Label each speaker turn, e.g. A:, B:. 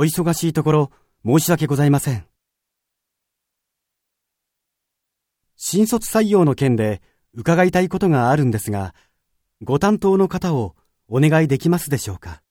A: お忙しいところ申し訳ございません。新卒採用の件で伺いたいことがあるんですが、ご担当の方をお願いできますでしょうか？